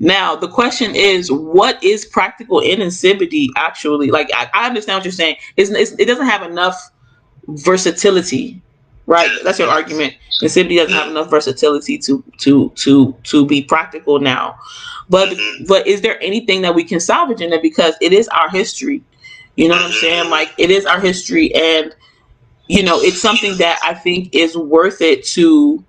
Now the question is, what is practical Nsibidi actually? Like I, I understand what you're saying. It's, it's, it doesn't have enough versatility, right? That's your argument. Nsibidi doesn't have enough versatility to to to to be practical now. But but is there anything that we can salvage in it because it is our history? You know what I'm saying? Like it is our history, and you know it's something that I think is worth it to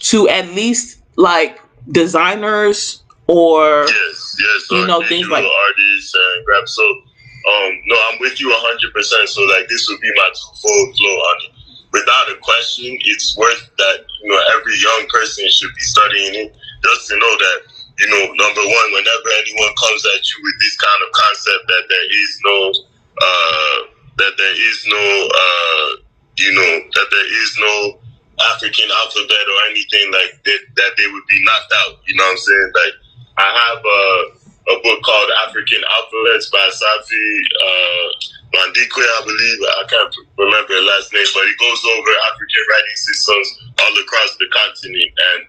to at least like designers or yes, yes, you know things like artists and grab. So, um, no, I'm with you 100. percent So, like, this would be my twofold flow on it. Without a question, it's worth that you know every young person should be studying it just to know that you know number one, whenever anyone comes at you with this kind of concept that there is no uh, that there is no uh, you know that there is no African alphabet or anything like that, that they would be knocked out. You know what I'm saying? Like I have a, a book called African Alphabets by Safi uh, Mafundikwa, I believe. I can't remember her last name, but it goes over African writing systems all across the continent. And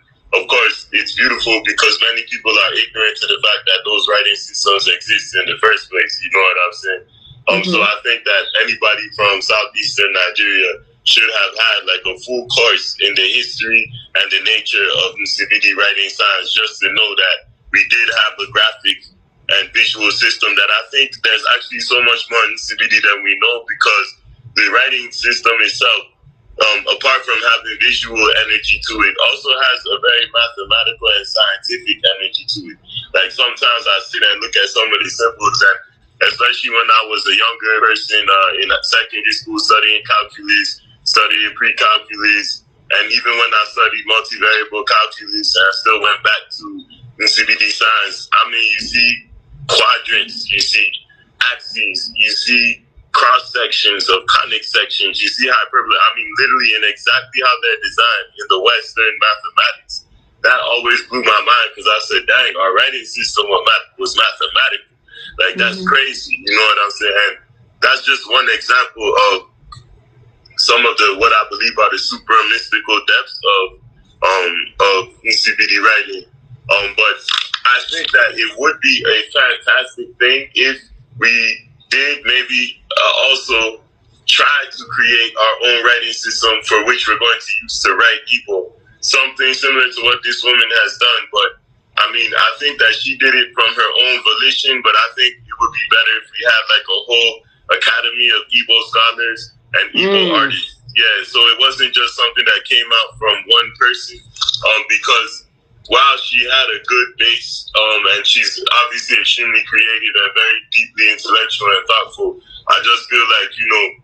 of course, it's beautiful because many people are ignorant to the fact that those writing systems exist in the first place. You know what I'm saying? Um, So I think that anybody from southeastern Nigeria should have had like a full course in the history and the nature of Nsibidi writing science just to know that we did have a graphic and visual system that I think there's actually so much more in Nsibidi than we know because the writing system itself, um, apart from having visual energy to it, also has a very mathematical and scientific energy to it. Like sometimes I sit and look at some of the symbols and especially when I was a younger person uh, in secondary school studying calculus, studying pre-calculus, and even when I studied multivariable calculus, I still went back to the CBD science. I mean, you see quadrants, you see axes, you see cross sections of conic sections, you see hyperbole. I mean, literally, and exactly how they're designed in the Western mathematics. That always blew my mind because I said, "Dang, our writing system was math- was mathematical." Like that's crazy. You know what I'm saying? And that's just one example of some of the what I believe are the super mystical depths of um of CBD writing. Um, but I think that it would be a fantastic thing if we did maybe uh, also try to create our own writing system for which we're going to use to write people. Something similar to what this woman has done, but I mean, I think that she did it from her own volition, but I think it would be better if we had like a whole academy of Igbo scholars and Igbo Mm. artists. Yeah, so it wasn't just something that came out from one person, um, because while she had a good base, um, and she's obviously extremely creative and very deeply intellectual and thoughtful, I just feel like you know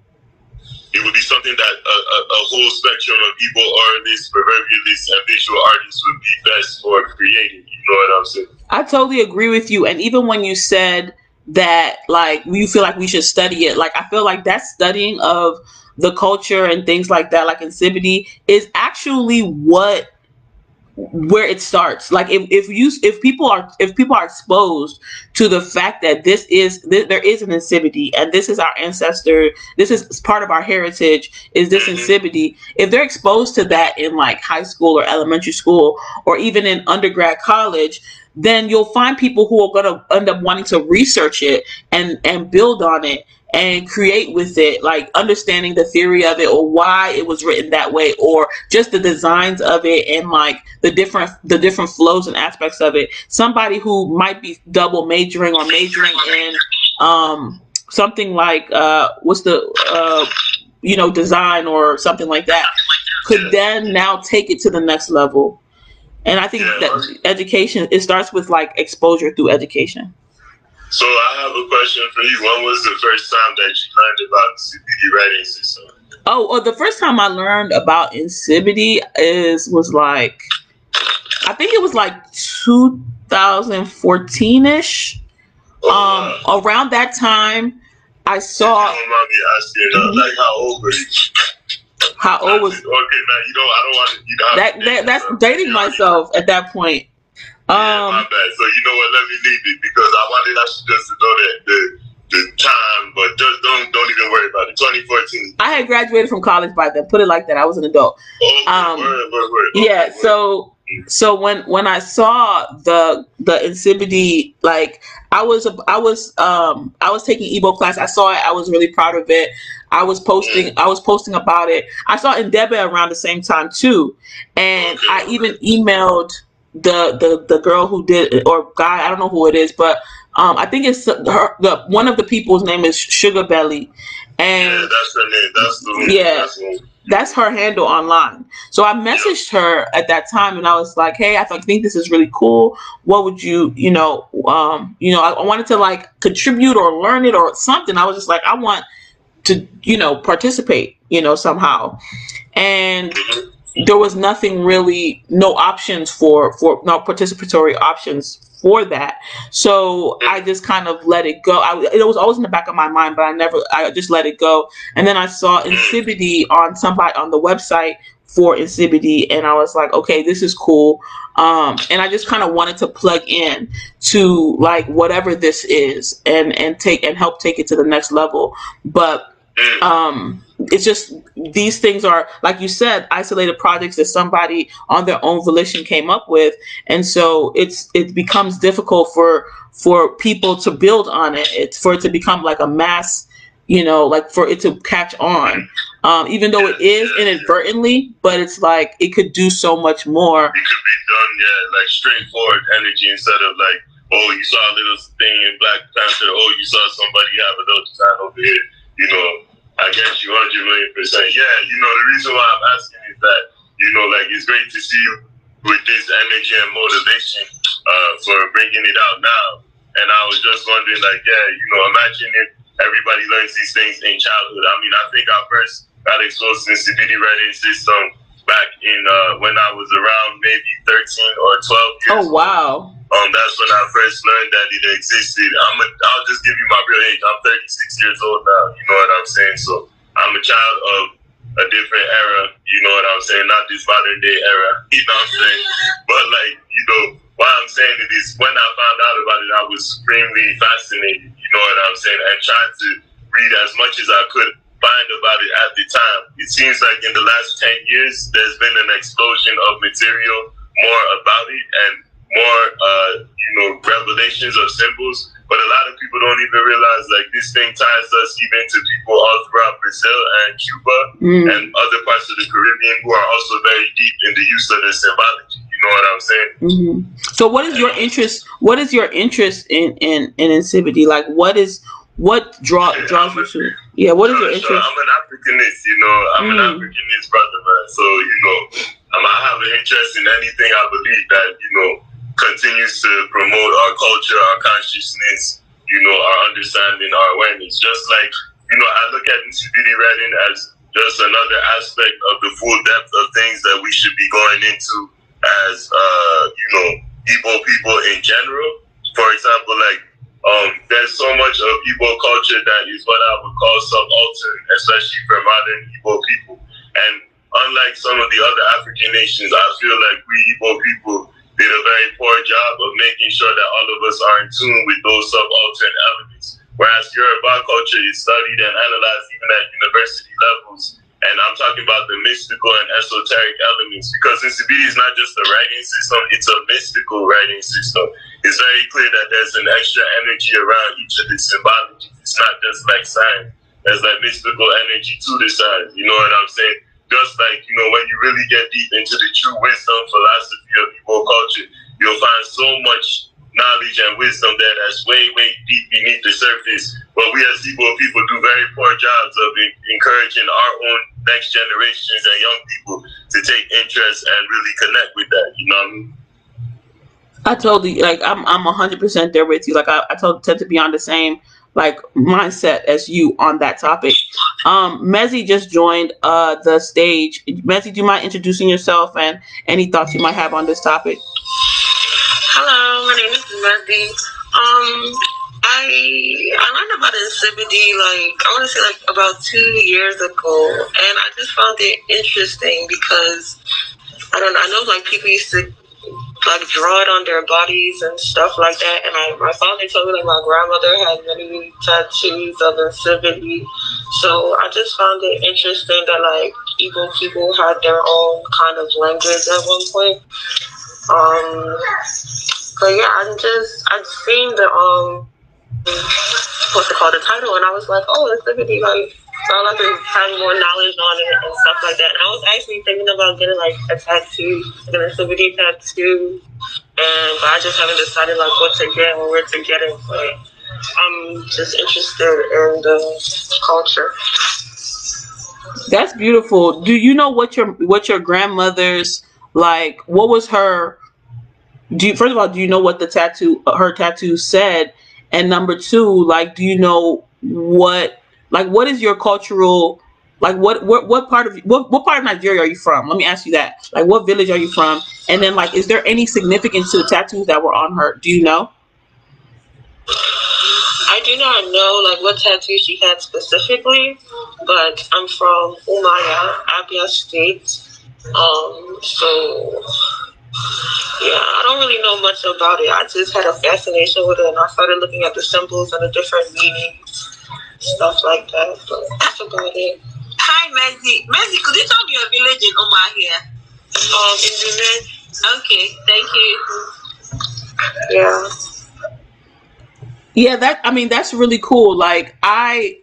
it would be something that a, a, a whole spectrum of Igbo artists, proverbialists, and visual artists would be best for creating. You know what I'm saying? I totally agree with you. And even when you said that, like, you feel like we should study it, like, I feel like that studying of the culture and things like that, like Nsibidi, is actually what where it starts like if, if you if people are if people are exposed to the fact that this is th- there is an Nsibidi and this is our ancestor this is part of our heritage is this Mhm. Nsibidi if they're exposed to that in like high school or elementary school or even in undergrad college then you'll find people who are going to end up wanting to research it and and build on it and create with it like understanding the theory of it or why it was written that way or just the designs of it and like the different the different flows and aspects of it. Somebody who might be double majoring or majoring in um something like uh what's the uh you know design or something like that could then now take it to the next level. And i think that education it starts with like exposure through education So I have a question for you. When was the first time that you learned about CBD writing system? Oh, well, the first time I learned about Nsibidi is was like, I think it was like 2014 ish. Oh, Um, wow. around that time, I saw you don't mind me asking, uh, like how old were you? how old was Okay, man, you don't. I don't want to. You know, that. that that's dating myself at that point. Yeah, my Um, bad. So you know what? Let me leave it because I wanted us just to know that the the time, but just don't don't even worry about it. 2014. I had graduated from college by then. Put it like that. I was an adult. Oh, okay, Um, word, word, word. Okay, Yeah. So so when when I saw the the Nsibidi, like I was I was um I was taking Igbo class. I saw it. I was really proud of it. I was posting I was posting about it. I saw Ndebe around the same time too, and I even emailed the the the girl who did or guy I don't know who it is, but um I think it's her the one of the people's name is Sugar Belly, and Yeah, that's her name. That's the one. Yeah. That's the that's her handle online. So I messaged her at that time and I was like, "Hey, I think this is really cool. What would you, you know, um, you know, I, I wanted to like contribute or learn it or something. I was just like, I want to, you know, participate, you know, somehow." And there was nothing really, no options for for no participatory options for that. So I just kind of let it go. I, it was always in the back of my mind, but I never, I just let it go. And then I saw Nsibidi on somebody on the website for Nsibidi, and I was like, okay, this is cool. Um, and I just kind of wanted to plug in to like whatever this is, and and take and help take it to the next level. But um it's just these things are like you said isolated projects that somebody on their own volition came up with. And so it's it becomes difficult for for people to build on it. It's for it to become like a mass you know like for it to catch on. Um even though it is inadvertently but it's like it could do so much more. It could be done, yeah, like straightforward energy instead of like, oh, you saw a little thing in Black Panther, oh, you saw somebody have a little design over here, you know. I get you 100 million percent. Yeah, you know, the reason why I'm asking is that, you know, like it's great to see you with this energy and motivation uh, for bringing it out now. And I was just wondering, like, yeah, you know, imagine if everybody learns these things in childhood. I mean, I think I first got exposed to the CBD writing system back in uh, when I was around maybe 13 or 12 years oh wow um, that's when I first learned that it existed. I'm a, I'll just give you my real age. I'm 36 years old now. You know what I'm saying? So I'm a child of a different era. You know what I'm saying? Not this modern day era. You know what I'm saying? But like, you know, why I'm saying it is when I found out about it, I was extremely fascinated. You know what I'm saying? And trying to read as much as I could find about it at the time. It seems like in the last 10 years, there's been an explosion of material more about it and more, uh, you know, revelations or symbols. But a lot of people don't even realize like this thing ties us even to people all throughout Brazil and Cuba Mm. and other parts of the Caribbean who are also very deep in the use of this symbology. You know what I'm saying? hmm So, what is your interest? What is your interest in in in Nsibidi? Like, what is what draw Yeah, draws I'm you to? Yeah, what is your Sure, sure. interest? I'm an Africanist, you know. I'm an Mm. Africanist brother, man. So, you know, um, I have an interest in anything I believe that, you know, continues to promote our culture, our consciousness, you know, our understanding, our awareness. Just like, you know, I look at Nsibidi writing as just another aspect of the full depth of things that we should be going into as, uh, you know, Igbo people in general. For example, like, um, there's so much of Igbo culture that is what I would call subaltern, especially for modern Igbo people. And unlike some of the other African nations, I feel like we Igbo people did a very poor job of making sure that all of us are in tune with those subaltern elements. Whereas Yoruba culture is studied and analyzed even at university levels. And I'm talking about the mystical and esoteric elements because Nsibidi is not just a writing system, it's a mystical writing system. It's very clear that there's an extra energy around each of the symbologies. It's not just like signs. There's like mystical energy to the signs. You know what I'm saying? Just like, you know, when you really get deep into the true wisdom philosophy of Igbo culture, you'll find so much knowledge and wisdom there that's way, way deep beneath the surface. But we as Igbo people do very poor jobs of en- encouraging our own next generations and young people to take interest and really connect with that. You know what I mean? I totally like I'm I'm hundred percent there with you. Like I, I told, tend to be on the same like mindset as you on that topic. Um Mezzy just joined uh the stage. Mezzy, do you mind introducing yourself and any thoughts you might have on this topic? Hello, my name is Mezzy. Um, I I learned about Nsibidi like I want to say like about two years ago, and I just found it interesting because I don't know. I know like people used to like draw it on their bodies and stuff like that, and I, my father told me that my grandmother had many tattoos of Nsibidi, so I just found it interesting that like Igbo people had their own kind of language at one point. Um, but yeah, I'm just I've seen the um what's it called the title, and I was like, oh, it's Liberty, like. So I like to have more knowledge on it and stuff like that. And I was actually thinking about getting like a tattoo, an Nsibidi tattoo, and but I just haven't decided like what to get or where to get it. But I'm just interested in the culture. That's beautiful. Do you know what your what your grandmother's like? What was her? Do you, first of all, do you know what the tattoo her tattoo said? And number two, like, do you know what like what is your cultural like what what what part of what what part of Nigeria are you from? Let me ask you that. Like what village are you from? And then like is there any significance to the tattoos that were on her? Do you know? I do not know like what tattoo she had specifically, but I'm from Umuahia, Abia State. Um, so yeah, I don't really know much about it. I just had a fascination with it, and I started looking at the symbols and the different meanings, stuff like that. But that's about it. Hi, Mercy. Mercy, could you tell me your village in Omar here? Um, in the Okay, thank you. yeah. Yeah, that I mean that's really cool. Like I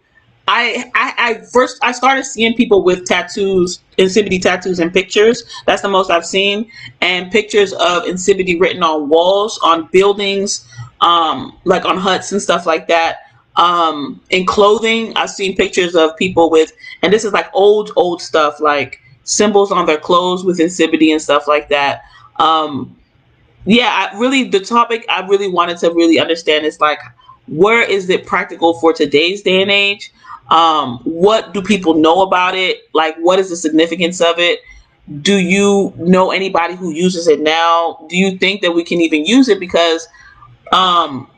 I, I, I first I started seeing people with tattoos, Nsibidi tattoos and pictures. That's the most I've seen, and pictures of Nsibidi written on walls, on buildings, um, like on huts and stuff like that. Um, in clothing, I've seen pictures of people with, and this is like old, old stuff, like symbols on their clothes with Nsibidi and stuff like that. Um, yeah, I really the topic I really wanted to really understand is like where is it practical for today's day and age? Um, what do people know about it? Like, what is the significance of it? Do you know anybody who uses it now? Do you think that we can even use it? Because, um,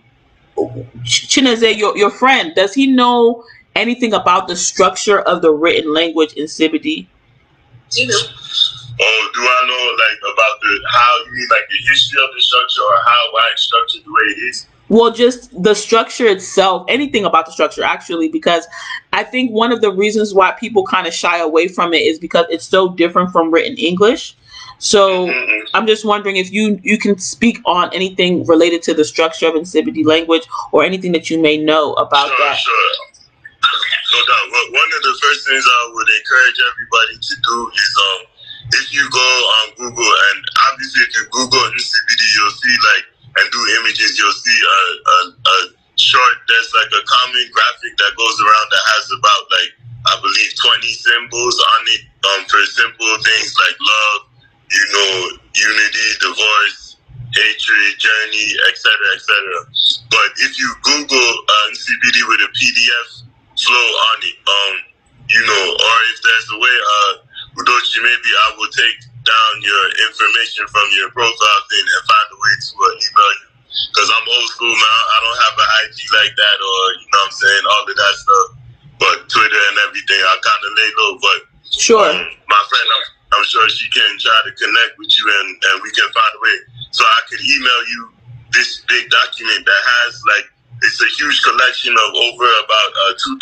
Chinaze, your, your friend, does he know anything about the structure of the written language Nsibidi? Oh, do I know like about the how you mean like the history of the structure or how why it's structured the way it is? Well, just the structure itself, anything about the structure, actually, because I think one of the reasons why people kind of shy away from it is because it's so different from written English. So Mm-hmm. I'm just wondering if you you can speak on anything related to the structure of Nsibidi language or anything that you may know about Sure, that. sure. No doubt. One of the first things I would encourage everybody to do is um, if you go on Google and obviously if you Google Nsibidi, you'll see like and do images, you'll see a, a, a short. There's like a common graphic that goes around that has about like I believe 20 symbols on it um, for simple things like love, you know, unity, divorce, hatred, journey, etc., etc. But if you Google uh, Nsibidi with a PDF flow on it, um, you know, or if there's a way, uh, Udochi, maybe I will take down your information from your profile thing and find a way to uh, email you. Because I'm old school now. I don't have an IG like that or, you know what I'm saying, all of that stuff. But Twitter and everything, I kind of lay low. But Sure. um, my friend, I'm, I'm sure she can try to connect with you and, and we can find a way. So I could email you this big document that has like, it's a huge collection of over about uh, 2,000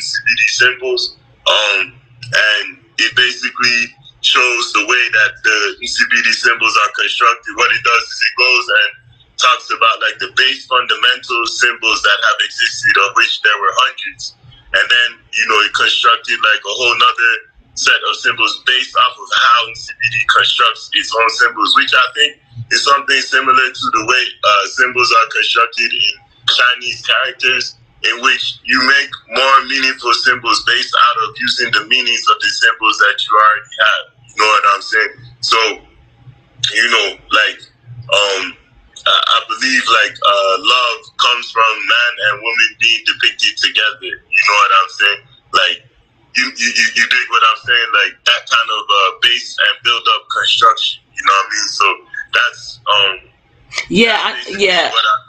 CBD symbols. Um, and it basically shows the way that the CBD symbols are constructed. What it does is it goes and talks about like the base fundamental symbols that have existed, of which there were hundreds. And then, you know, it constructed like a whole nother set of symbols based off of how CBD constructs its own symbols, which I think is something similar to the way uh, symbols are constructed in Chinese characters, in which you make more meaningful symbols based out of using the meanings of the symbols that you already have. You know what I'm saying? So, you know, like, um, I I believe like uh, love comes from man and woman being depicted together. You know what I'm saying? Like you you, you, you dig what I'm saying? Like that kind of uh, base and build up construction. You know what I mean? So that's um Yeah, I, yeah. I-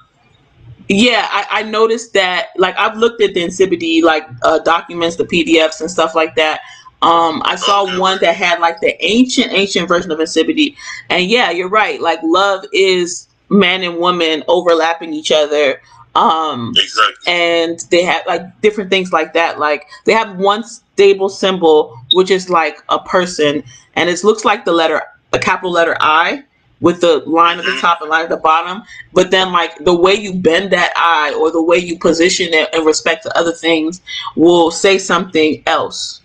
Yeah, I, I noticed that. Like, I've looked at the Nsibidi like uh, documents, the PDFs and stuff like that. Um, I saw Okay. one that had like the ancient, ancient version of Nsibidi, and yeah, you're right. Like, love is man and woman overlapping each other. Um, exactly. and they have like different things like that. Like they have one stable symbol, which is like a person, and it looks like the letter, a capital letter I, with the line at the top and line at the bottom. But then like the way you bend that eye or the way you position it in respect to other things will say something else.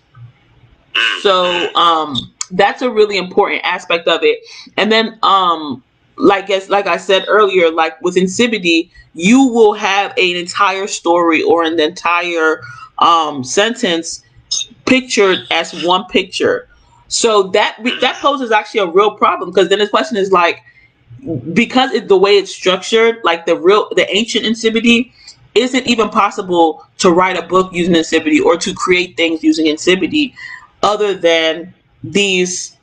So um that's a really important aspect of it. And then um like as like I said earlier, like with Insipidity, you will have an entire story or an entire um sentence pictured as one picture. So that that poses actually a real problem because then the question is like because it, the way it's structured, like the real the ancient Insipidity, is it even possible to write a book using Insipidity or to create things using Insipidity other than these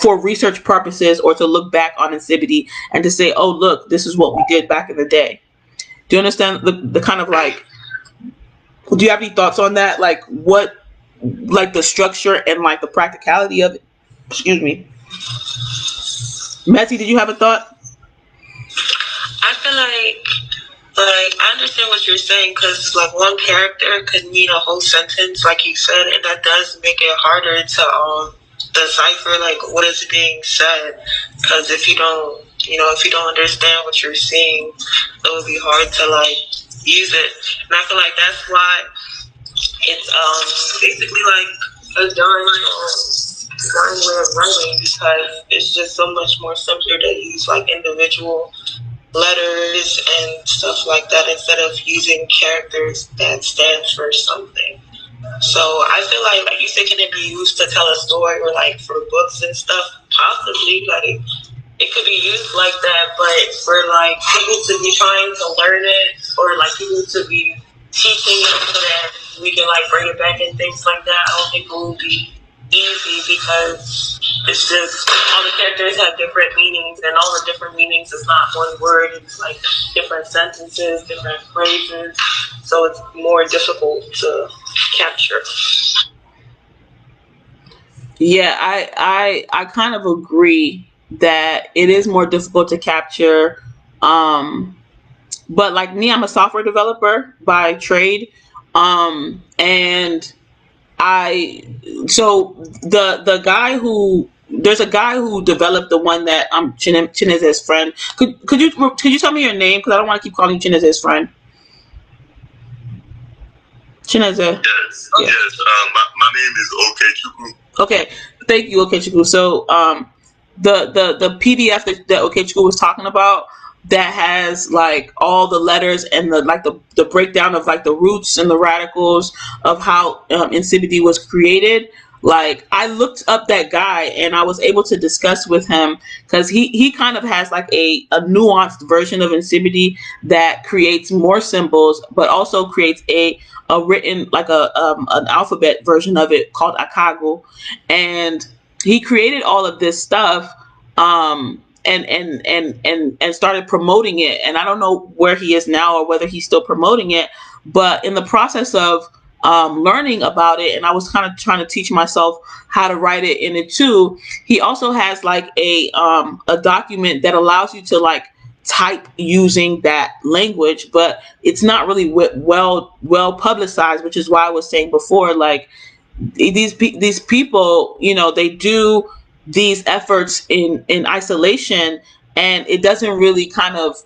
for research purposes or to look back on Insipidity and to say, oh look, this is what we did back in the day. Do you understand the, the kind of like do you have any thoughts on that? Like what like the structure and like the practicality of it? Excuse me. Mezzy, did you have a thought? I feel like, like I understand what you're saying because like one character could mean a whole sentence, like you said, and that does make it harder to um decipher like what is being said. Because if you don't, you know, if you don't understand what you're seeing, it will be hard to like use it. And I feel like that's why it's um basically like a dying dying way of writing because it's just so much more simpler to use like individual letters and stuff like that instead of using characters that stand for something. So I feel like, like you said, can it be used to tell a story or like for books and stuff? Possibly, like it could be used like that. But for like people to be trying to learn it or like people to be teaching it so that we can like bring it back and things like that, I don't think it will be easy because it's just all the characters have different meanings and all the different meanings is not one word it's like different sentences different phrases so it's more difficult to capture Yeah, I I I kind of agree that it is more difficult to capture. Um, but like me, I'm a software developer by trade, um, and I so the the guy who there's a guy who developed the one that I'm Chin- Chinese's friend. Could could you could you tell me your name because I don't want to keep calling you Chinese's friend. Chinese. Yes, Yeah. yes. Um, my, my name is Okechukwu. Okay, thank you, Okechukwu. So, um, the the the PDF that, that Okechukwu was talking about that has like all the letters and the like the the breakdown of like the roots and the radicals of how um, was created. Like I looked up that guy and I was able to discuss with him because he he kind of has like a a nuanced version of Insipidity that creates more symbols, but also creates a a written like a um, an alphabet version of it called Akago, and he created all of this stuff um and and and and and started promoting it. And i don't know where he is now or whether he's still promoting it but in the process of um, learning about it and i was kind of trying to teach myself how to write it in it too he also has like a um a document that allows you to like type using that language but it's not really well well publicized which is why i was saying before like these these people you know they do these efforts in in isolation and it doesn't really kind of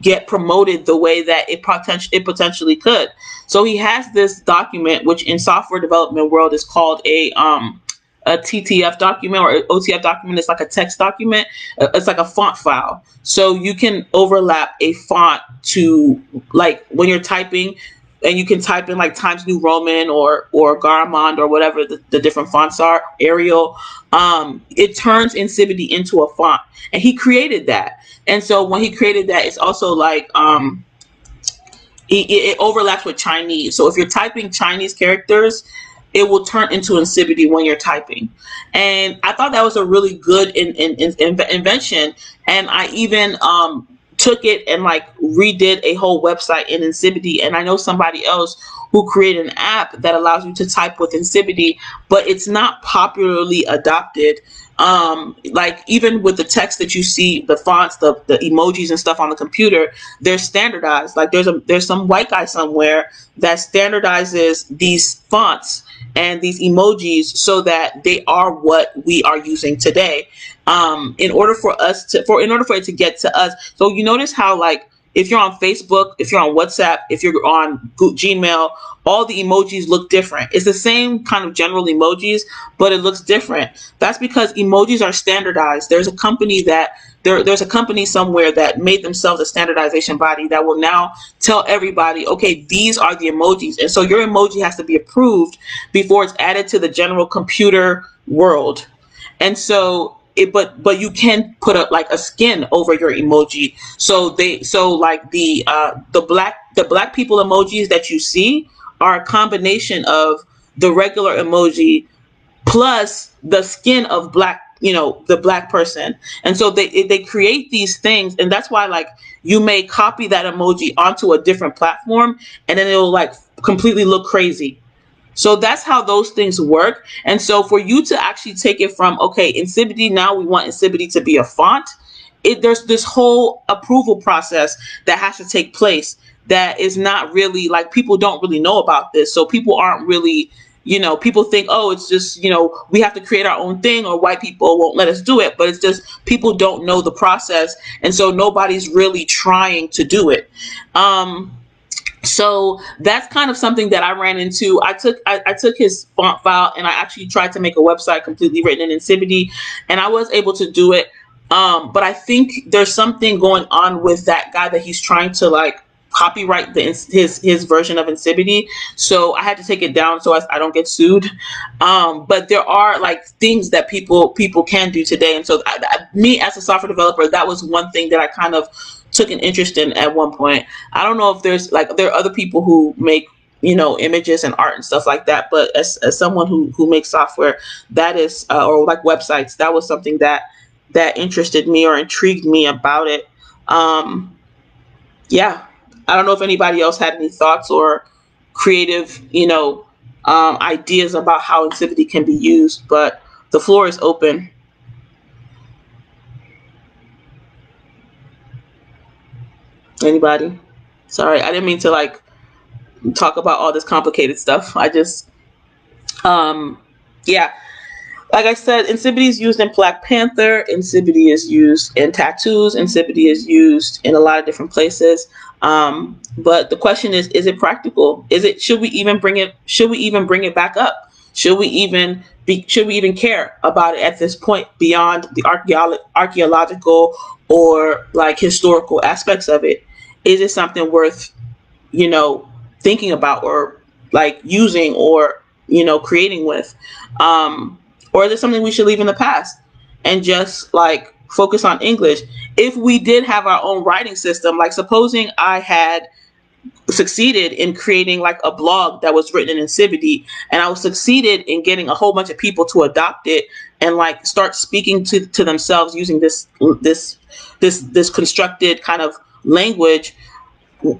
get promoted the way that it potential it potentially could so he has this document which in software development world is called a um a TTF document or OTF document It's like a text document. Uh, It's like a font file. So you can overlap a font to like when you're typing, and you can type in like Times New Roman or or Garamond or whatever the, the different fonts are, Arial. Um, it turns Insipidity into a font, and he created that. And so when he created that, it's also like um, it, it overlaps with Chinese. So if you're typing Chinese characters, it will turn into Insipidity when you're typing. And I thought that was a really good in, in, in, inve- invention. And I even um, took it and like redid a whole website in Insipidity. And I know somebody else who created an app that allows you to type with Insipidity, but it's not popularly adopted. Um, like even with the text that you see, the fonts, the, the emojis and stuff on the computer, they're standardized. Like there's a there's some white guy somewhere that standardizes these fonts and these emojis so that they are what we are using today. Um, in order for us to for in order for it to get to us. So you notice how like if you're on Facebook, if you're on WhatsApp, if you're on Gmail, all the emojis look different. It's the same kind of general emojis, but it looks different. That's because emojis are standardized. There's a company that there, there's a company somewhere that made themselves a standardization body that will now tell everybody, okay, these are the emojis. And so your emoji has to be approved before it's added to the general computer world. And so it, but but you can put up like a skin over your emoji. So they so like the uh, the black the black people emojis that you see are a combination of the regular emoji plus the skin of black you know the black person and so they they create these things and that's why like you may copy that emoji onto a different platform and then it'll like completely look crazy so that's how those things work. And so for you to actually take it from, okay, Nsibidi, now we want Nsibidi to be a font. It, there's this whole approval process that has to take place that is not really like people don't really know about this. So people aren't really, you know, people think, oh, it's just, you know, we have to create our own thing or white people won't let us do it. But it's just people don't know the process. And so nobody's really trying to do it. Um, so that's kind of something that I ran into. I took I, I, took his font file and I actually tried to make a website completely written in Nsibidi, and I was able to do it. Um, but I think there's something going on with that guy that he's trying to like copyright the his his version of Nsibidi. So I had to take it down so I, I don't get sued. Um, but there are like things that people people can do today, and so I, I, me as a software developer, that was one thing that I kind of took an interest in at one point. I don't know if there's like there are other people who make you know images and art and stuff like that but as, as someone who who makes software that is uh, or like websites that was something that that interested me or intrigued me about it. Um yeah. I don't know if anybody else had any thoughts or creative you know um, ideas about how Nsibidi can be used but the floor is open Anybody? Sorry, I didn't mean to like talk about all this complicated stuff. I just, um, yeah. Like I said, Nsibidi is used in Black Panther. Nsibidi is used in tattoos. Nsibidi is used in a lot of different places. Um, but the question is, is it practical? Is it? Should we even bring it? Should we even bring it back up? Should we even be? Should we even care about it at this point beyond the archeolo- archaeological or like historical aspects of it? Is it something worth, you know, thinking about or like using or, you know, creating with? Um, or is it something we should leave in the past and just like focus on English? If we did have our own writing system, like supposing I had succeeded in creating like a blog that was written in Nsibidi and I was succeeded in getting a whole bunch of people to adopt it and like start speaking to, to themselves using this this this this constructed kind of language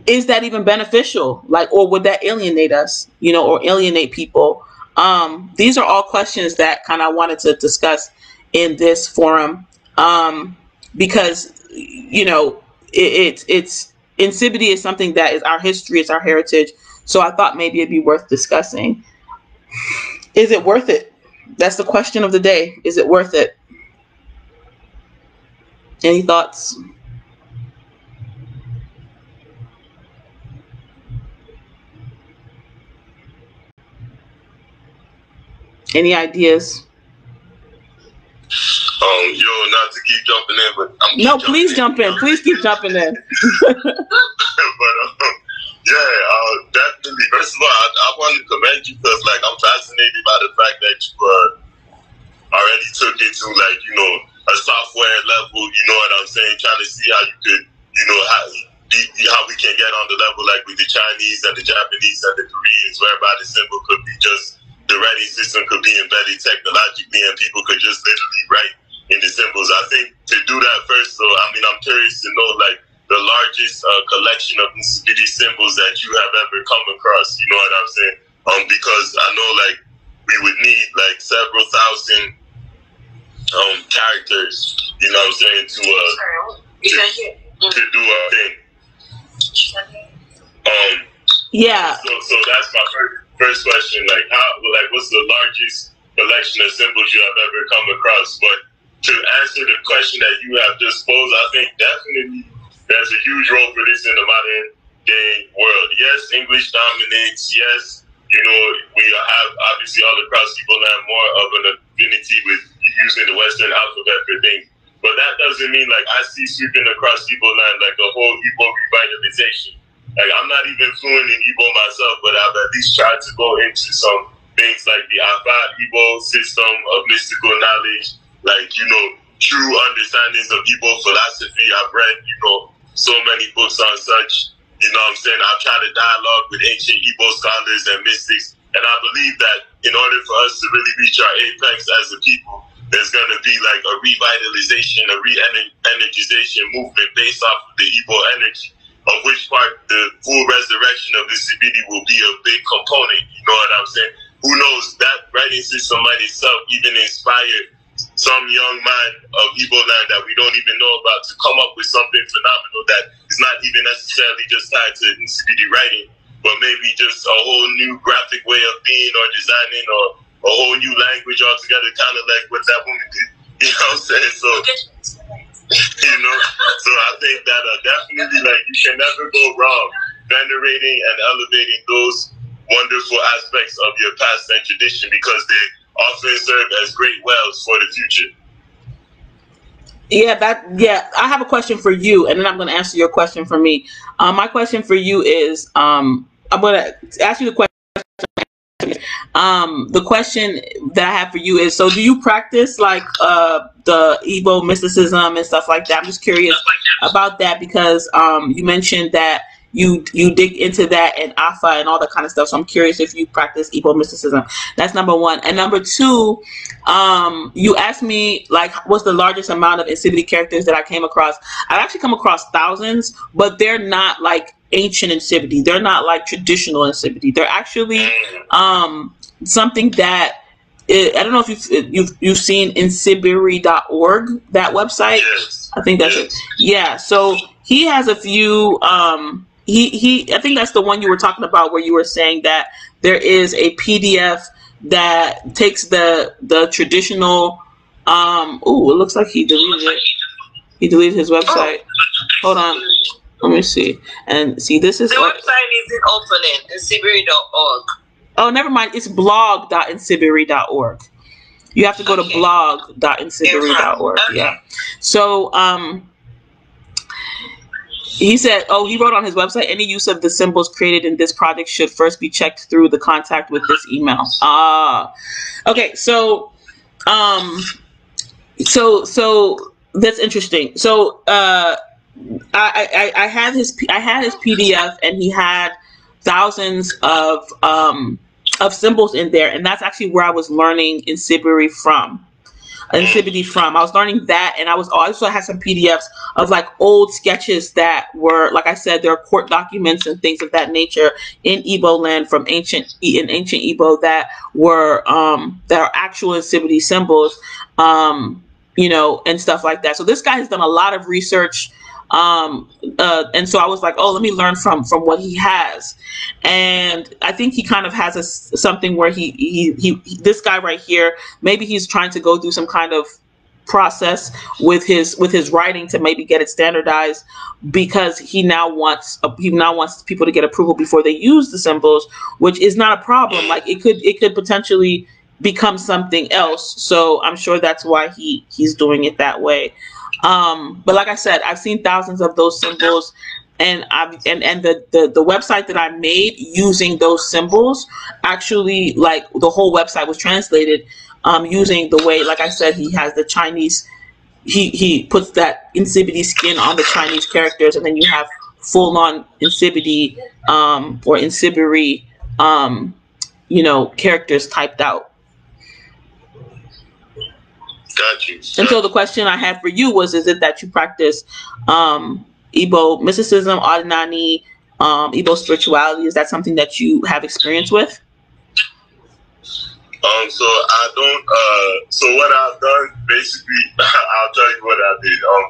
is that even beneficial? Like or would that alienate us you know or alienate people? Um these are all questions that kind of wanted to discuss in this forum um because you know it, it it's Nsibidi is something that is our history it's our heritage so i thought maybe it'd be worth discussing. Is it worth it? That's the question of the day. Is it worth it? Any thoughts Any ideas? Um, yo, not to keep jumping in, but I'm no, please jump in. in. Please keep jumping in. but um, yeah, uh, definitely. First of all, I, I want to commend you because, like, I'm fascinated by the fact that you uh, already took it to like you know a software level. You know what I'm saying? Trying to see how you could, you know, how how we can get on the level like with the Chinese and the Japanese and the Koreans, whereby the symbol could be just the writing system could be embedded technologically and people could just literally write in the symbols. I think to do that first, so I mean, I'm curious to know like the largest uh, collection of these symbols that you have ever come across. You know what I'm saying? Um, because I know like we would need like several thousand um characters. You know what I'm saying to uh to, to do a thing. Um. Yeah. So, so that's my first first question, like how, like, what's the largest collection of symbols you have ever come across? But to answer the question that you have just posed, I think definitely there's a huge role for this in the modern day world. Yes, English dominates. Yes, you know, we have obviously all across Igbo land more of an affinity with using the Western alphabet for things. But that doesn't mean like I see sweeping across Igbo land like the whole Igbo revitalization. Like I'm not even fluent in Igbo myself, but I've at least tried to go into some things like the Afa Igbo system of mystical knowledge, like you know, true understandings of Igbo philosophy. I've read, you know, so many books on such. You know I'm saying? I've tried to dialogue with ancient Igbo scholars and mystics, and I believe that in order for us to really reach our apex as a people, there's going to be like a revitalization, a re-energization movement based off of the Igbo energy of which part the full resurrection of the CBD will be a big component. You know what I'm saying? Who knows? That writing system might itself even inspire some young man of Igbo land that we don't even know about to come up with something phenomenal that is not even necessarily just tied to CBD writing, but maybe just a whole new graphic way of being or designing or a whole new language altogether, kind of like what that woman did. You know what I'm saying? So you know, so I think that uh, definitely like you can never go wrong venerating and elevating those wonderful aspects of your past and tradition because they often serve as great wells for the future. Yeah, that yeah. I have a question for you, and then I'm going to answer your question for me. Um, my question for you is, um, I'm going to ask you the question um, the question that I have for you is: So, do you practice like uh, the Igbo mysticism and stuff like that? I'm just curious about that because um, you mentioned that you you dig into that and Afa and all that kind of stuff. So I'm curious if you practice Igbo mysticism. That's number one. And number two, um, you asked me like what's the largest amount of Nsibidi characters that I came across. I've actually come across thousands, but they're not like ancient Nsibidi. They're not like traditional Nsibidi. They're actually um, something that it, I don't know if you've you've, you've seen nsibiri.org that website. Yes. I think that's Yes. it. Yeah. So he has a few. Um, he he. I think that's the one you were talking about where you were saying that there is a PDF that takes the the traditional. Um. Oh, it looks like he deleted it. He deleted his website. Hold on. Let me see. And see, this is. The website isn't opening, nsibiri.org. Oh, never mind. It's blog.nsibiri.org. You have to go to Okay. blog.nsibiri.org. Okay. Yeah. So, um, he said, oh, he wrote on his website, any use of the symbols created in this project should first be checked through the contact with this email. Ah, okay. So, um, so, so that's interesting. So, uh, I, I, I had his, I had his PDF and he had thousands of, um, of symbols in there. And that's actually where I was learning Nsibiri from. Nsibiri from. I was learning that and I was I also had some PDFs of like old sketches that were like I said, there are court documents and things of that nature in Igbo land from ancient in ancient Igbo that were um that are actual Sibiri symbols. Um you know, and stuff like that. So this guy has done a lot of research um uh and so i was like oh let me learn from from what he has. And i think he kind of has a something where he, he he this guy right here maybe he's trying to go through some kind of process with his with his writing to maybe get it standardized because he now wants he now wants people to get approval before they use the symbols which is not a problem. Like it could it could potentially become something else. So i'm sure that's why he he's doing it that way um but like i said i've seen thousands of those symbols and I've and and the, the the website that i made using those symbols actually like the whole website was translated um using the way like i said he has the chinese he he puts that insibidi skin on the chinese characters and then you have full on insibidi um or insibiri um you know characters typed out Got you. And so the question I had for you was: Is it that you practice um, Igbo mysticism, Odinani, um, Igbo spirituality? Is that something that you have experience with? Um, so I don't. Uh, so what I've done, basically, I'll tell you what I did. Um,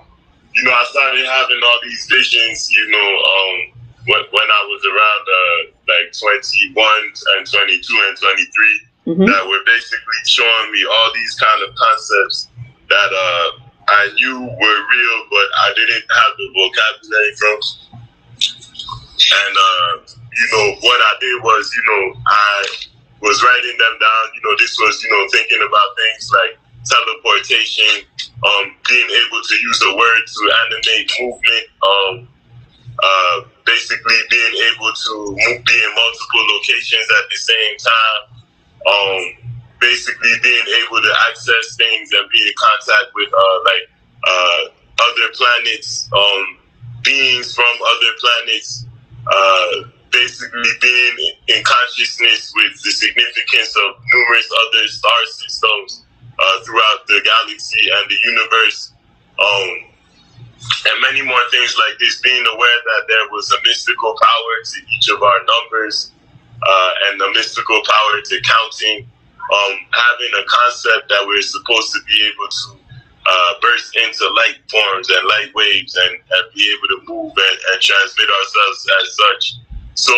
you know, I started having all these visions. You know, um, when, when I was around uh, like 21 and 22 and 23, Mhm. that were basically showing me all these kind of concepts that that uh, I knew were real, but I didn't have the vocabulary from. And uh, you know what I did was, you know, I was writing them down. You know, this was, you know, thinking about things like teleportation, um, being able to use a word to animate movement, um, uh, basically being able to be in multiple locations at the same time, um, basically being able to access things and be in contact with uh, like uh, other planets, um, beings from other planets, uh, basically being in consciousness with the significance of numerous other star systems uh, throughout the galaxy and the universe. Um, and many more things like this, being aware that there was a mystical power to each of our numbers uh, and the mystical power to counting, um, having a concept that we're supposed to be able to uh, burst into light forms and light waves and, and be able to move and, and transmit ourselves as such. So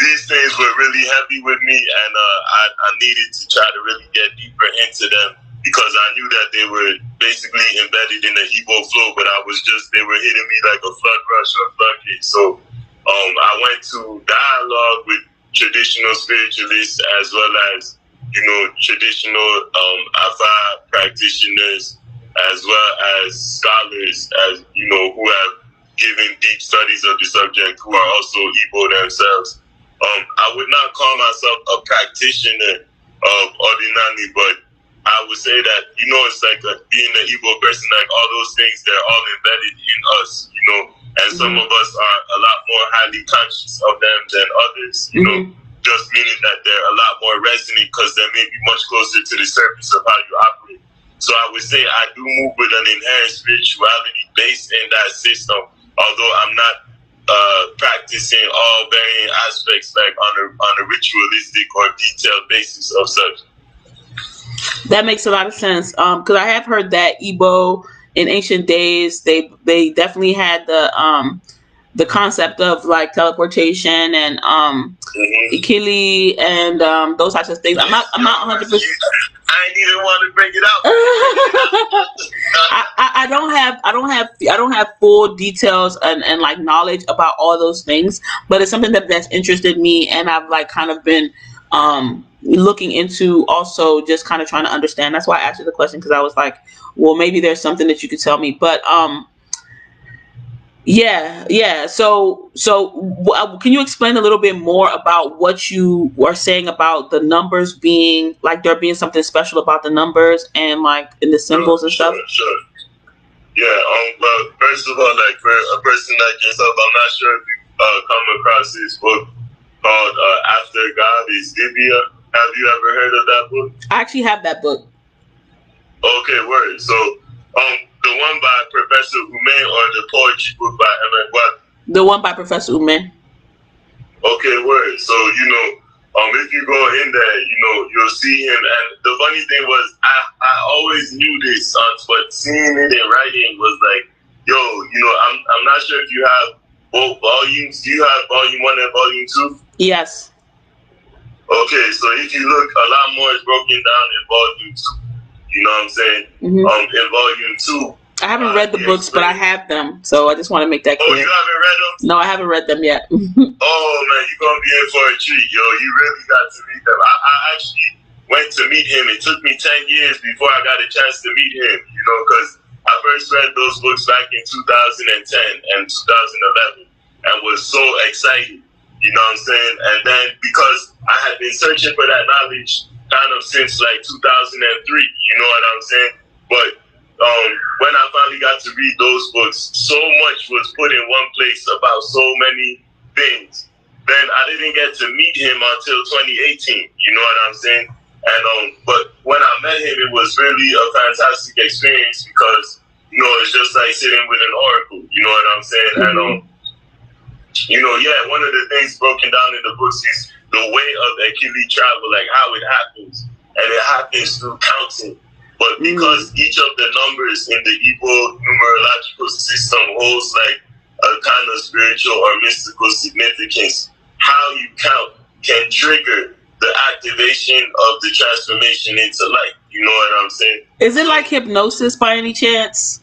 these things were really heavy with me, and uh, I, I needed to try to really get deeper into them because I knew that they were basically embedded in the Igbo flow, but I was just, they were hitting me like a flood rush or a floodgate. So um, I went to dialogue with traditional spiritualists as well as, you know, traditional um, Afa practitioners as well as scholars, as, you know, who have given deep studies of the subject, who are also Igbo themselves. Um, I would not call myself a practitioner of Odinani, but I would say that, you know, it's like a, being an Igbo person, like all those things, they're all embedded in us, you know, and mm-hmm. some of us are a lot more highly conscious of them than others, you mm-hmm. know, just meaning that they're a lot more resonant because they may be much closer to the surface of how you operate. So I would say I do move with an inherent spirituality based in that system, although I'm not uh, practicing all varying aspects like on a, on a ritualistic or detailed basis of such. That makes a lot of sense. Because um, I have heard that Igbo in ancient days, they they definitely had the um, the concept of like teleportation and um, mm-hmm. ikili and um, those types of things. I'm not I'm not 100. percent I didn't even want to bring it up. I, I, I, don't have I don't have I don't have full details and, and like knowledge about all those things, but it's something that that's interested me and I've like kind of been um looking into also just kind of trying to understand. That's why I asked you the question because I was like, well, maybe there's something that you could tell me. But um, yeah, yeah. So so uh, can you explain a little bit more about what you were saying about the numbers being like there being something special about the numbers and like in the symbols sure, and stuff? Sure, sure. Yeah. Um. Well, first of all, like for a person like yourself, I'm not sure if you uh, come across this book called uh, "After God is Dibia." Have you ever heard of that book? I actually have that book. Okay, word. So, um, the one by Professor Umeh or the poetry book by Emmett What? The one by Professor Umeh. Okay, word. So, you know, um, if you go in there, you know, you'll see him. And the funny thing was, I, I always knew this, uh, but seeing it in writing was like, yo, you know, I'm, I'm not sure if you have both volumes. Do you have volume one and volume two? Yes. Okay, so if you look, a lot more is broken down in volume two. You know what I'm saying? Mm-hmm. Um, in volume two. I haven't uh, read the books, but I have them, so I just want to make that clear. Oh, you haven't read them? No, I haven't read them yet. oh man, you're gonna be in for a treat, yo. You really got to read them. I, I actually went to meet him. It took me ten years before I got a chance to meet him. You know, because I first read those books back in 2010 and 2011, and was so excited. You know what I'm saying? And then because I had been searching for that knowledge kind of since like 2003, you know what I'm saying? But um, when I finally got to read those books, so much was put in one place about so many things. Then I didn't get to meet him until 2018, you know what I'm saying? And um, but when I met him, it was really a fantastic experience because you know it's just like sitting with an oracle, you know what I'm saying? And um, you know, yeah, one of the things broken down in the books is the way of Achilles travel, like how it happens. And it happens through counting. But mm. because mm. each of the numbers in the Igbo numerological system holds like a kind of spiritual or mystical significance, how you count can trigger the activation of the transformation into light. You know what I'm saying? Is it like hypnosis by any chance?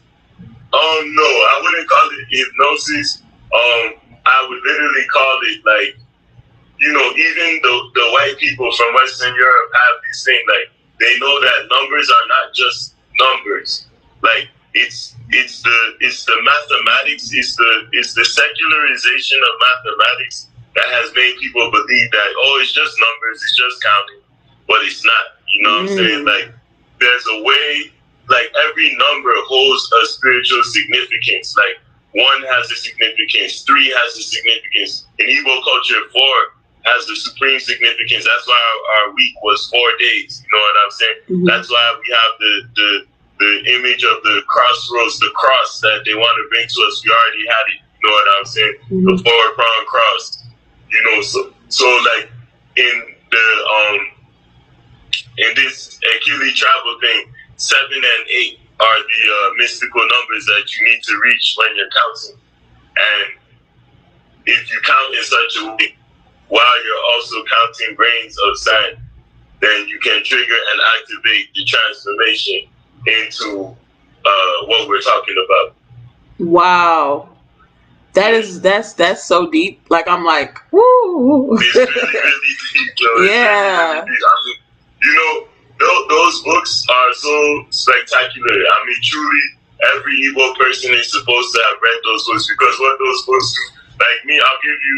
Um, no, I wouldn't call it hypnosis. Um, I would literally call it like, you know, even the the white people from Western Europe have this thing like they know that numbers are not just numbers. Like it's it's the it's the mathematics, it's the it's the secularization of mathematics that has made people believe that oh it's just numbers, it's just counting, but it's not. You know what I'm saying? Mm. Like there's a way like every number holds a spiritual significance. Like one has a significance, three has a significance. In Igbo culture, four has the supreme significance. That's why our, our week was four days. You know what I'm saying? Mhm. That's why we have the the the image of the crossroads, the cross that they want to bring to us. We already had it. You know what I'm saying? The Mhm. four prong cross. You know, so so like in the um in this Achilles travel thing, seven and eight are the uh, mystical numbers that you need to reach when you're counting. And if you count in such a way while you're also counting grains of sand, then you can trigger and activate the transformation into uh, what we're talking about. Wow. That is that's that's so deep. Like I'm like, woo. It's really, really deep, yo. Yeah. really, really deep. I mean, you know, tho- those books are so spectacular. I mean, truly, every Igbo person is supposed to have read those books because what those books do, like me, I'll give you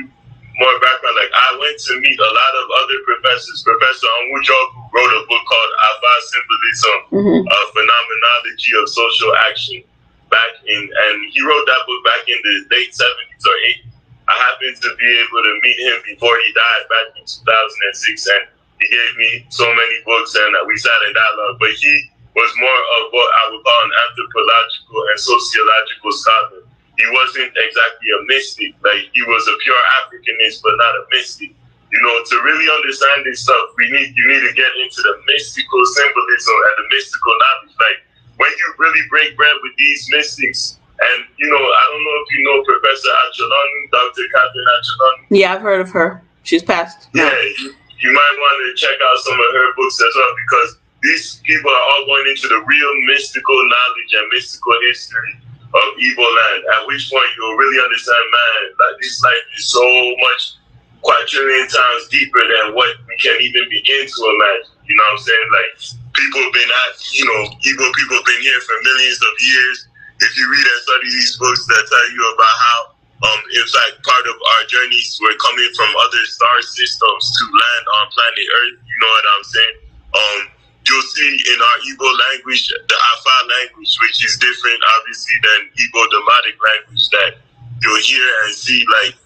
more background. Like, I went to meet a lot of other professors. Professor Onwuejeogwu wrote a book called Afa Symbolism, Mhm. a phenomenology of social action. Back in, and he wrote that book back in the late 70s or 80s. I happened to be able to meet him before he died back in 2006, and he gave me so many books, and we sat in dialogue. But he was more of what I would call an anthropological and sociological scholar. He wasn't exactly a mystic; like he was a pure Africanist, but not a mystic. You know, to really understand this stuff, we need you need to get into the mystical symbolism and the mystical knowledge. Like when you really break bread with these mystics, and you know, I don't know if you know Professor Acholonu, Dr. Catherine Acholonu. Yeah, I've heard of her. She's passed. Yeah, you, you might want to check out some of her books as well because these people are all going into the real mystical knowledge and mystical history of evil land. At which point you'll really understand, man, that this life is so much quadrillion times deeper than what we can even begin to imagine. You know what I'm saying? Like people have been at, you know, Igbo people have been here for millions of years. If you read and study these books that tell you about how um, in fact, part of our journeys were coming from other star systems to land on planet Earth. You know what I'm saying? Um, you'll see in our Igbo language, the Afa language, which is different, obviously, than Igbo Dhammatic language, that you'll hear and see like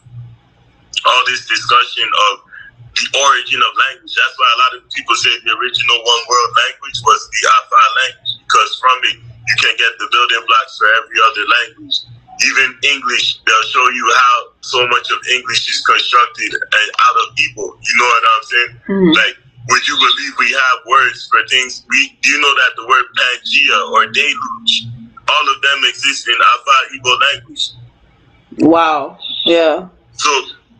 all this discussion of the origin of language. That's why a lot of people say the original one world language was the Afa language, because from it you can get the building blocks for every other language. Even English, they'll show you how so much of English is constructed out of Igbo. You know what I'm saying? Mhm. Like, would you believe we have words for things? We do you know that the word Pangea or deluge, all of them exist in Afa Igbo language. Wow. Yeah. So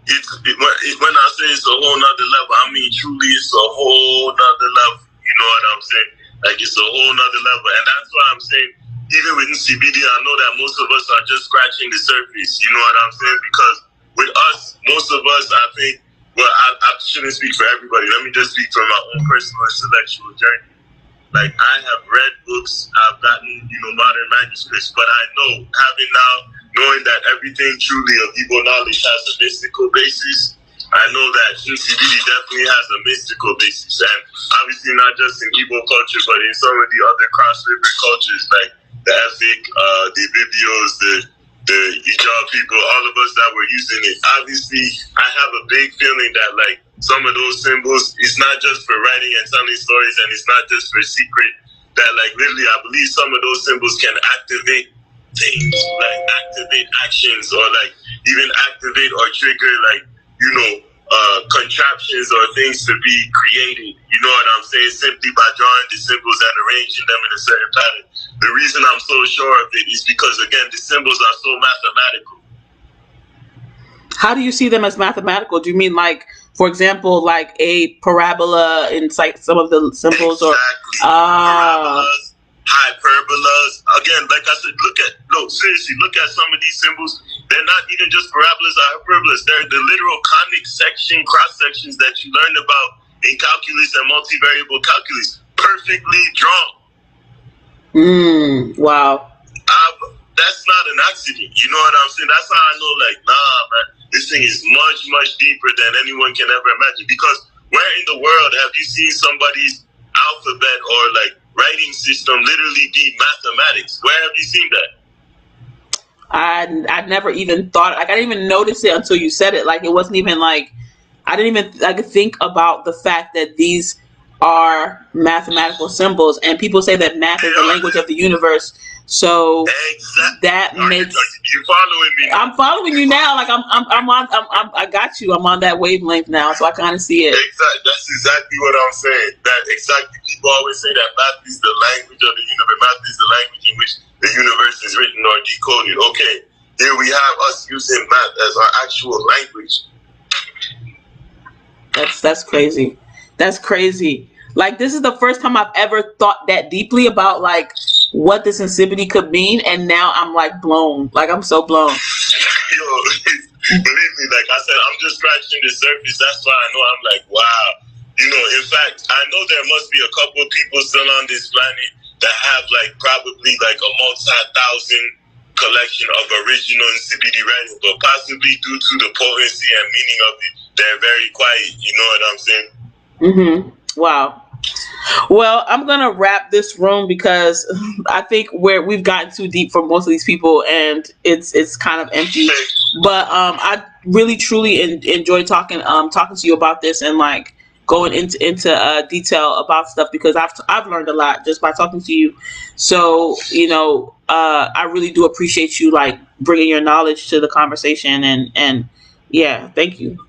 it's when it- when I say it's a whole nother level, I mean truly it's a whole nother level. You know what I'm saying? Like it's a whole nother level, and that's why I'm saying even within Nsibidi, I know that most of us are just scratching the surface. You know what I'm saying? Because with us, most of us, I think, well, I, I shouldn't speak for everybody. Let me just speak from my own personal intellectual journey. Like I have read books, I've gotten you know modern manuscripts, but I know having now knowing that everything truly of Igbo knowledge has a mystical basis. I know that Nsibidi definitely has a mystical basis, and obviously not just in Igbo culture, but in some of the other cross river cultures like the Efik, uh, the Ibibios, the the Ijal people, all of us that were using it. Obviously, I have a big feeling that like some of those symbols, it's not just for writing and telling stories, and it's not just for secret. That like literally, I believe some of those symbols can activate things, like activate actions, or like even activate or trigger like you know uh, contraptions or things to be created. You know what I'm saying? Simply by drawing the symbols and arranging them in a certain pattern. The reason I'm so sure of it is because again, the symbols are so mathematical. How do you see them as mathematical? Do you mean like, for example, like a parabola in like some of the symbols, or Exactly. ah, Parabolas, hyperbolas. Again, like I said, look at no seriously. Look at some of these symbols. They're not even just parabolas or hyperbolas. They're the literal conic section cross sections that you learn about in calculus and multivariable calculus. Perfectly drawn. mm, wow, I, that's not an accident. You know what I'm saying? That's how I know, like, nah, man, this thing is much, much deeper than anyone can ever imagine. Because where in the world have you seen somebody's alphabet or like writing system literally be mathematics? Where have you seen that? I I never even thought like I didn't even notice it until you said it. Like it wasn't even like I didn't even like think about the fact that these are mathematical symbols, and people say that math is the language of the universe. So Exactly. that makes you following me? I'm following you now. Like I'm, I'm, I'm on. I'm, I'm, I got you. I'm on that wavelength now, so I kind of see it. Exactly. That's exactly what I'm saying. That exactly. People always say that math is the language of the universe. Math is the language in which the universe is written or decoded. Okay, here we have us using math as our actual language. That's that's crazy. That's crazy. Like this is the first time I've ever thought that deeply about like what this Nsibidi could mean, and now I'm like blown. Like I'm so blown. Yo, believe me, like I said, I'm just scratching the surface. That's why I know I'm like, wow. You know, in fact, I know there must be a couple of people still on this planet that have like probably like a multi-thousand collection of original Nsibidi writing, but possibly due to the potency and meaning of it, they're very quiet. You know what I'm saying? Mm-hmm. Wow. Well, I'm gonna wrap this room because I think where we've gotten too deep for most of these people, and it's it's kind of empty. But um, I really truly en- enjoy talking um talking to you about this and like going into into uh, detail about stuff because I've I've learned a lot just by talking to you. So you know, uh, I really do appreciate you like bringing your knowledge to the conversation and and yeah, thank you.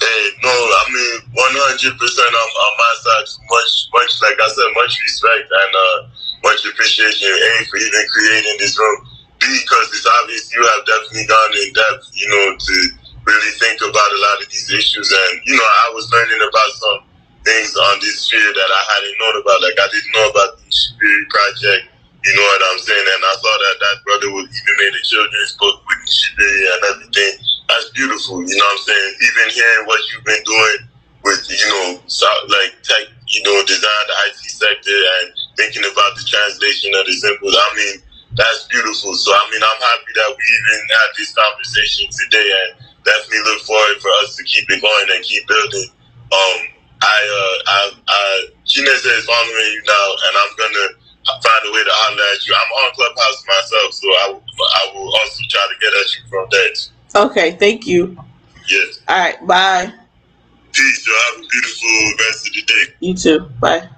Hey, no, I mean, 100% on, on my side. Much, much, like I said, much respect and uh, much appreciation, A, for even creating this room. B, because it's obvious you have definitely gone in depth, you know, to really think about a lot of these issues. And, you know, I was learning about some things on this sphere that I hadn't known about. Like, I didn't know about the Nsibiri Project, you know what I'm saying? And I saw that that brother was even made a children's book with Nsibiri and everything that's beautiful. You know what I'm saying? Even hearing what you've been doing with, you know, like tech, you know, design the IT sector and thinking about the translation of the symbols. I mean, that's beautiful. So I mean, I'm happy that we even had this conversation today, and definitely look forward for us to keep it going and keep building. Um, I, uh, I, I, Chinese is following you now, and I'm gonna find a way to holler at you. I'm on Clubhouse myself, so I, I will also try to get at you from there. Okay, thank you. Yes. All right, bye. Peace. You have a beautiful rest of the day. You too. Bye.